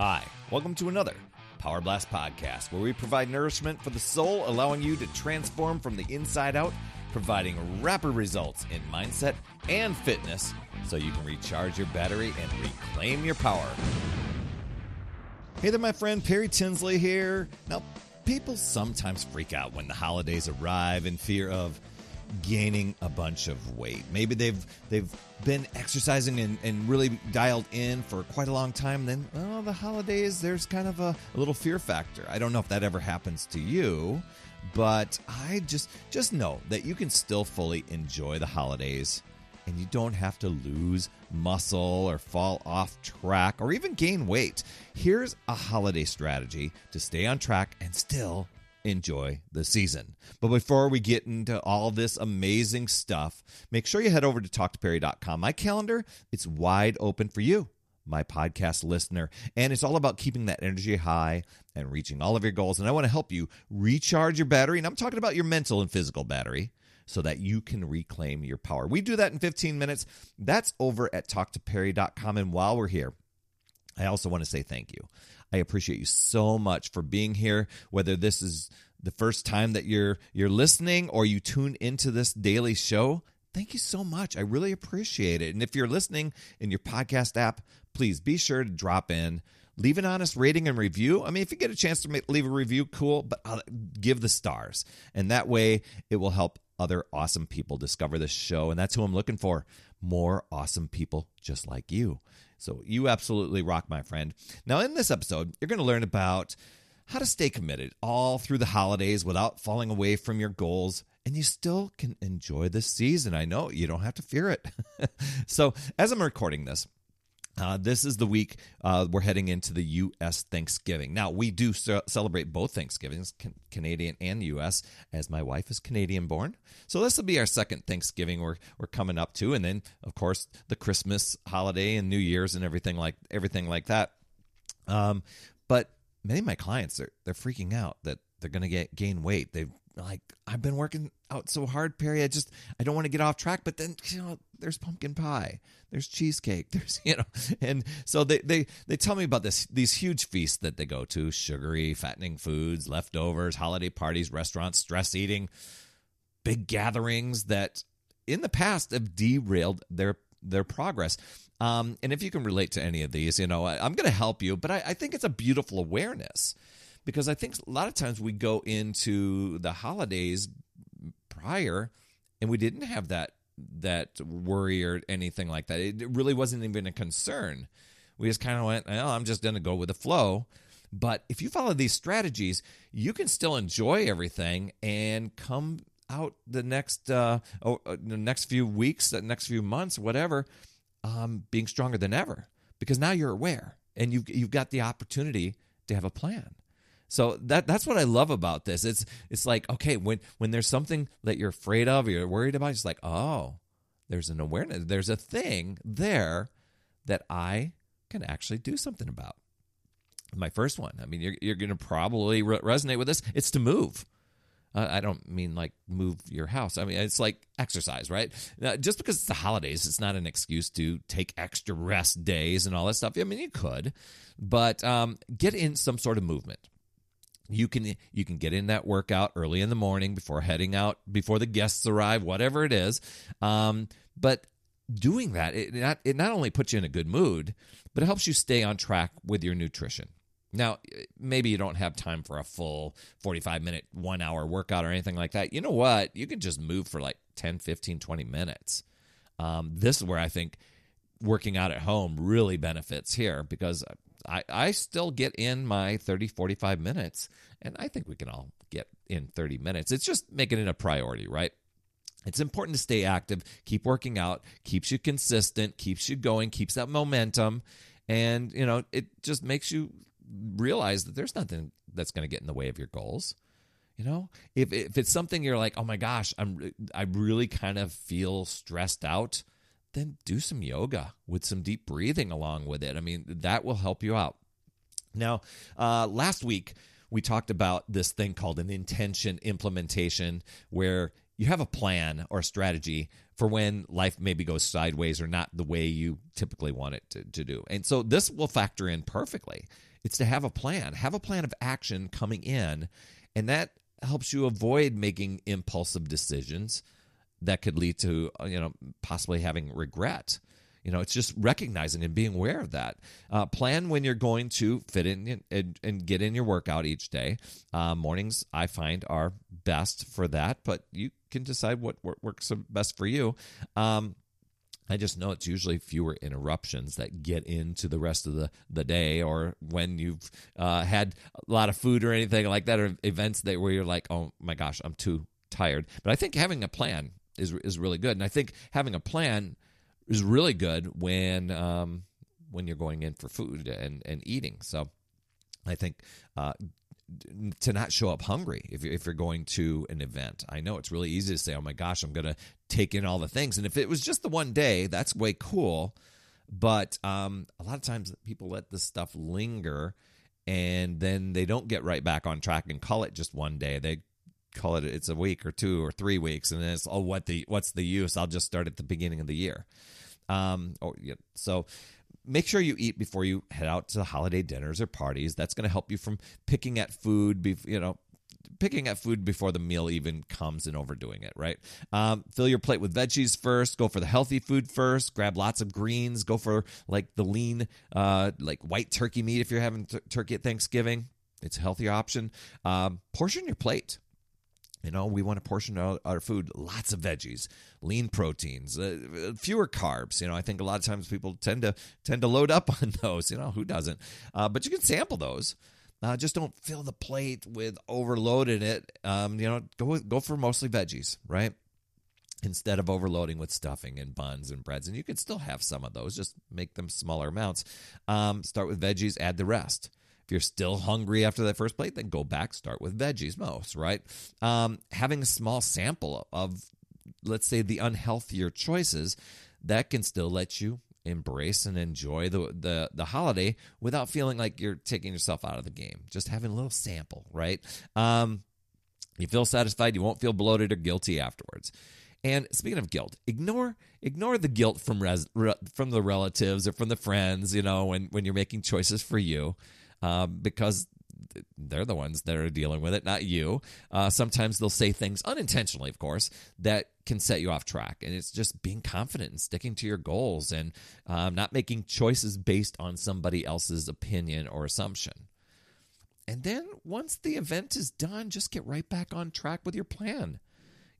Hi, welcome to another Power Blast podcast where we provide nourishment for the soul, allowing you to transform from the inside out, providing rapid results in mindset and fitness so you can recharge your battery and reclaim your power. Hey there, my friend Perry Tinsley here. Now, people sometimes freak out when the holidays arrive in fear of gaining a bunch of weight. Maybe they've they've been exercising and, and really dialed in for quite a long time. Then, oh, the holidays, there's kind of a, a little fear factor. I don't know if that ever happens to you, but I just just know that you can still fully enjoy the holidays and you don't have to lose muscle or fall off track or even gain weight. Here's a holiday strategy to stay on track and still enjoy the season. But before we get into all this amazing stuff, make sure you head over to talktoperry.com. My calendar, it's wide open for you, my podcast listener, and it's all about keeping that energy high and reaching all of your goals. And I want to help you recharge your battery, and I'm talking about your mental and physical battery. So that you can reclaim your power. We do that in 15 minutes. That's over at talktoperry.com. And while we're here, I also want to say thank you. I appreciate you so much for being here, whether this is the first time that you're you're listening or you tune into this daily show. Thank you so much. I really appreciate it. And if you're listening in your podcast app, please be sure to drop in, leave an honest rating and review. I mean, if you get a chance to leave a review, cool, but I'll give the stars. And that way it will help other awesome people discover this show. And that's who I'm looking for more awesome people just like you. So you absolutely rock, my friend. Now, in this episode, you're going to learn about how to stay committed all through the holidays without falling away from your goals. And you still can enjoy the season. I know you don't have to fear it. so, as I'm recording this, uh, this is the week uh, we're heading into the U.S. Thanksgiving. Now, we do ce- celebrate both Thanksgivings, can- Canadian and U.S., as my wife is Canadian born. So, this will be our second Thanksgiving we're, we're coming up to. And then, of course, the Christmas holiday and New Year's and everything like everything like that. Um, but many of my clients, are they're freaking out that they're going to get gain weight. They've like I've been working out so hard, Perry. I just I don't want to get off track. But then you know, there's pumpkin pie, there's cheesecake, there's you know, and so they they they tell me about this these huge feasts that they go to, sugary, fattening foods, leftovers, holiday parties, restaurants, stress eating, big gatherings that in the past have derailed their their progress. Um, and if you can relate to any of these, you know, I, am going to help you. But I, I think it's a beautiful awareness because I think a lot of times we go into the holidays prior and we didn't have that that worry or anything like that. It really wasn't even a concern. We just kind of went, well, I'm just going to go with the flow. But if you follow these strategies, you can still enjoy everything and come out the next uh, oh, uh, the next few weeks, the next few months, whatever, um, being stronger than ever because now you're aware and you've you've got the opportunity to have a plan. So that that's what I love about this. It's it's like okay when when there's something that you're afraid of or you're worried about, it's like oh, there's an awareness, there's a thing there that I can actually do something about. My first one, I mean, you're you're going to probably re- resonate with this. It's to move. Uh, I don't mean like move your house. I mean, it's like exercise, right? Now, just because it's the holidays, it's not an excuse to take extra rest days and all that stuff. I mean, you could, but um, get in some sort of movement you can you can get in that workout early in the morning before heading out before the guests arrive whatever it is. Um, but doing that it not, it not only puts you in a good mood but it helps you stay on track with your nutrition. Now maybe you don't have time for a full 45 minute one hour workout or anything like that. You know what? You can just move for like 10 15 20 minutes. Um, this is where i think working out at home really benefits here because I, I still get in my 30, 45 minutes, and I think we can all get in 30 minutes. It's just making it a priority, right? It's important to stay active, keep working out, keeps you consistent, keeps you going, keeps that momentum, and you know, it just makes you realize that there's nothing that's going to get in the way of your goals. You know, if if it's something you're like, oh my gosh, I'm I really kind of feel stressed out then do some yoga with some deep breathing along with it. I mean, that will help you out. Now, uh, last week, we talked about this thing called an intention implementation, where you have a plan or strategy for when life maybe goes sideways or not the way you typically want it to, to do. And so this will factor in perfectly. It's to have a plan, have a plan of action coming in, and that helps you avoid making impulsive decisions that could lead to uh, you know possibly having regret. You know it's just recognizing and being aware of that. Uh, plan when you're going to fit in and, and get in your workout each day. Uh, mornings i find are best for that but you can decide what works best for you. Um, I just know it's usually fewer interruptions that get into the rest of the, the day, or when you've uh, had a lot of food or anything like that, or events that where you're like, oh my gosh, I'm too tired. But I think having a plan is is really good, and I think having a plan is really good when um, when you're going in for food and and eating. So I think uh, to not show up hungry if you're, if you're going to an event. I know it's really easy to say, "Oh my gosh, I'm going to take in all the things," and if it was just the one day, that's way cool. But um, a lot of times, people let this stuff linger, and then they don't get right back on track and call it just one day. They call it it's a week or two or three weeks, and then it's oh, what the what's the use? I'll just start at the beginning of the year. Um, or yeah, so make sure you eat before you head out to holiday dinners or parties. That's going to help you from picking at food, be, you know, picking at food before the meal even comes and overdoing it, right? Um, fill your plate with veggies first. Go for the healthy food first. Grab lots of greens. Go for like the lean, uh, like white turkey meat if you're having t- turkey at Thanksgiving. It's a healthier option. Um, portion your plate. You know, we want to portion our, our food lots of veggies, lean proteins, uh, fewer carbs. You know, I think a lot of times people tend to tend to load up on those. You know, who doesn't? Uh, but you can sample those. Uh, just don't fill the plate with overloaded it. Um, you know, go go for mostly veggies, right? Instead of overloading with stuffing and buns and breads, and you can still have some of those. Just make them smaller amounts. Um, start with veggies, add the rest. If you're still hungry after that first plate, then go back, start with veggies most, right? Um, having a small sample of, let's say, the unhealthier choices, that can still let you embrace and enjoy the, the the holiday without feeling like you're taking yourself out of the game. Just having a little sample, right? Um, you feel satisfied, you won't feel bloated or guilty afterwards. And speaking of guilt, ignore ignore the guilt from res, re, from the relatives or from the friends. You know, when when you're making choices for you, um, because they're the ones that are dealing with it, not you. Uh, sometimes they'll say things unintentionally, of course, that can set you off track. And it's just being confident and sticking to your goals and um, not making choices based on somebody else's opinion or assumption. And then once the event is done, just get right back on track with your plan.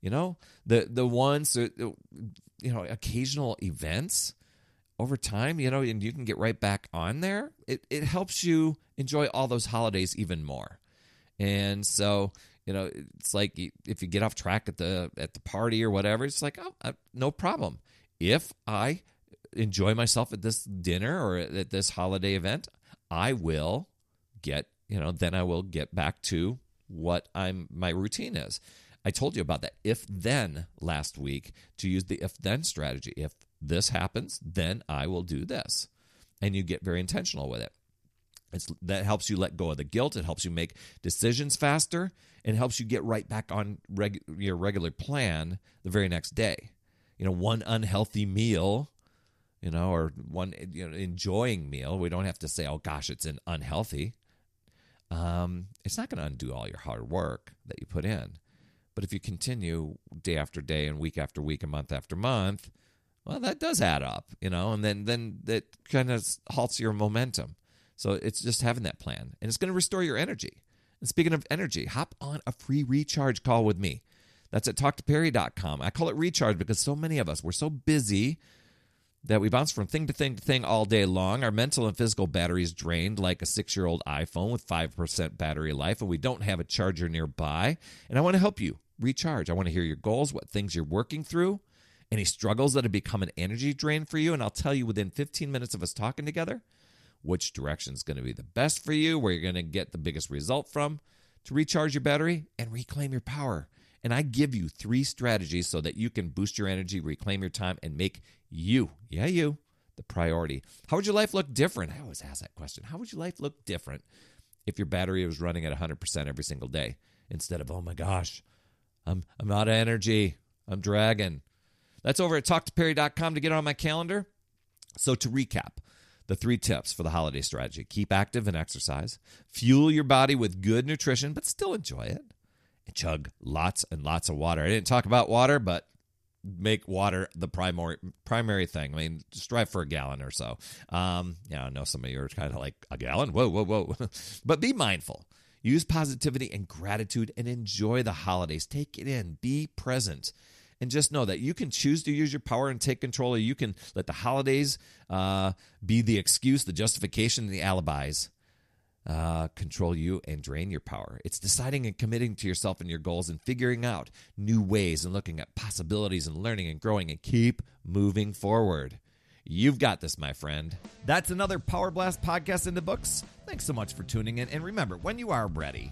You know, the the ones, you know, occasional events over time, you know, and you can get right back on there, it, it helps you enjoy all those holidays even more. And so, you know, it's like if you get off track at the at the party or whatever, it's like, oh, uh, no problem. If I enjoy myself at this dinner or at this holiday event, I will get, you know, then I will get back to what I'm my routine is. I told you about that if then last week to use the if then strategy. If this happens, then I will do this. And you get very intentional with it. It's, that helps you let go of the guilt. It helps you make decisions faster and helps you get right back on reg, your regular plan the very next day. You know, one unhealthy meal, you know, or one you know, enjoying meal. We don't have to say, oh gosh, it's an unhealthy. Um, it's not going to undo all your hard work that you put in. But if you continue day after day and week after week and month after month, well, that does add up, you know, and then then that kind of halts your momentum. So it's just having that plan, and it's going to restore your energy. And speaking of energy, hop on a free recharge call with me. That's at talktoperry.com. I call it recharge because so many of us we're so busy that we bounce from thing to thing to thing all day long. Our mental and physical batteries drained like a six year old iPhone with 5% battery life, and we don't have a charger nearby. And I want to help you recharge. I want to hear your goals, what things you're working through, any struggles that have become an energy drain for you. And I'll tell you within 15 minutes of us talking together which direction is going to be the best for you, where you're going to get the biggest result from to recharge your battery and reclaim your power. And I give you three strategies so that you can boost your energy, reclaim your time, and make you, yeah, you, the priority. How would your life look different? I always ask that question. How would your life look different if your battery was running at 100% every single day instead of, oh my gosh, I'm, I'm out of energy, I'm dragging. That's over at talktoperry.com to get on my calendar. So to recap, the three tips for the holiday strategy keep active and exercise, fuel your body with good nutrition, but still enjoy it, and chug lots and lots of water. I didn't talk about water, but make water the primary primary thing. I mean, strive for a gallon or so. Um, yeah, I know some of you are kind of like a gallon. Whoa, whoa, whoa! but be mindful. Use positivity and gratitude and enjoy the holidays. Take it in. Be present. And just know that you can choose to use your power and take control, or you can let the holidays uh, be the excuse, the justification, the alibis uh, control you and drain your power. It's deciding and committing to yourself and your goals and figuring out new ways and looking at possibilities and learning and growing and keep moving forward. You've got this, my friend. That's another Power Blast podcast in the books. Thanks so much for tuning in. And remember, when you are ready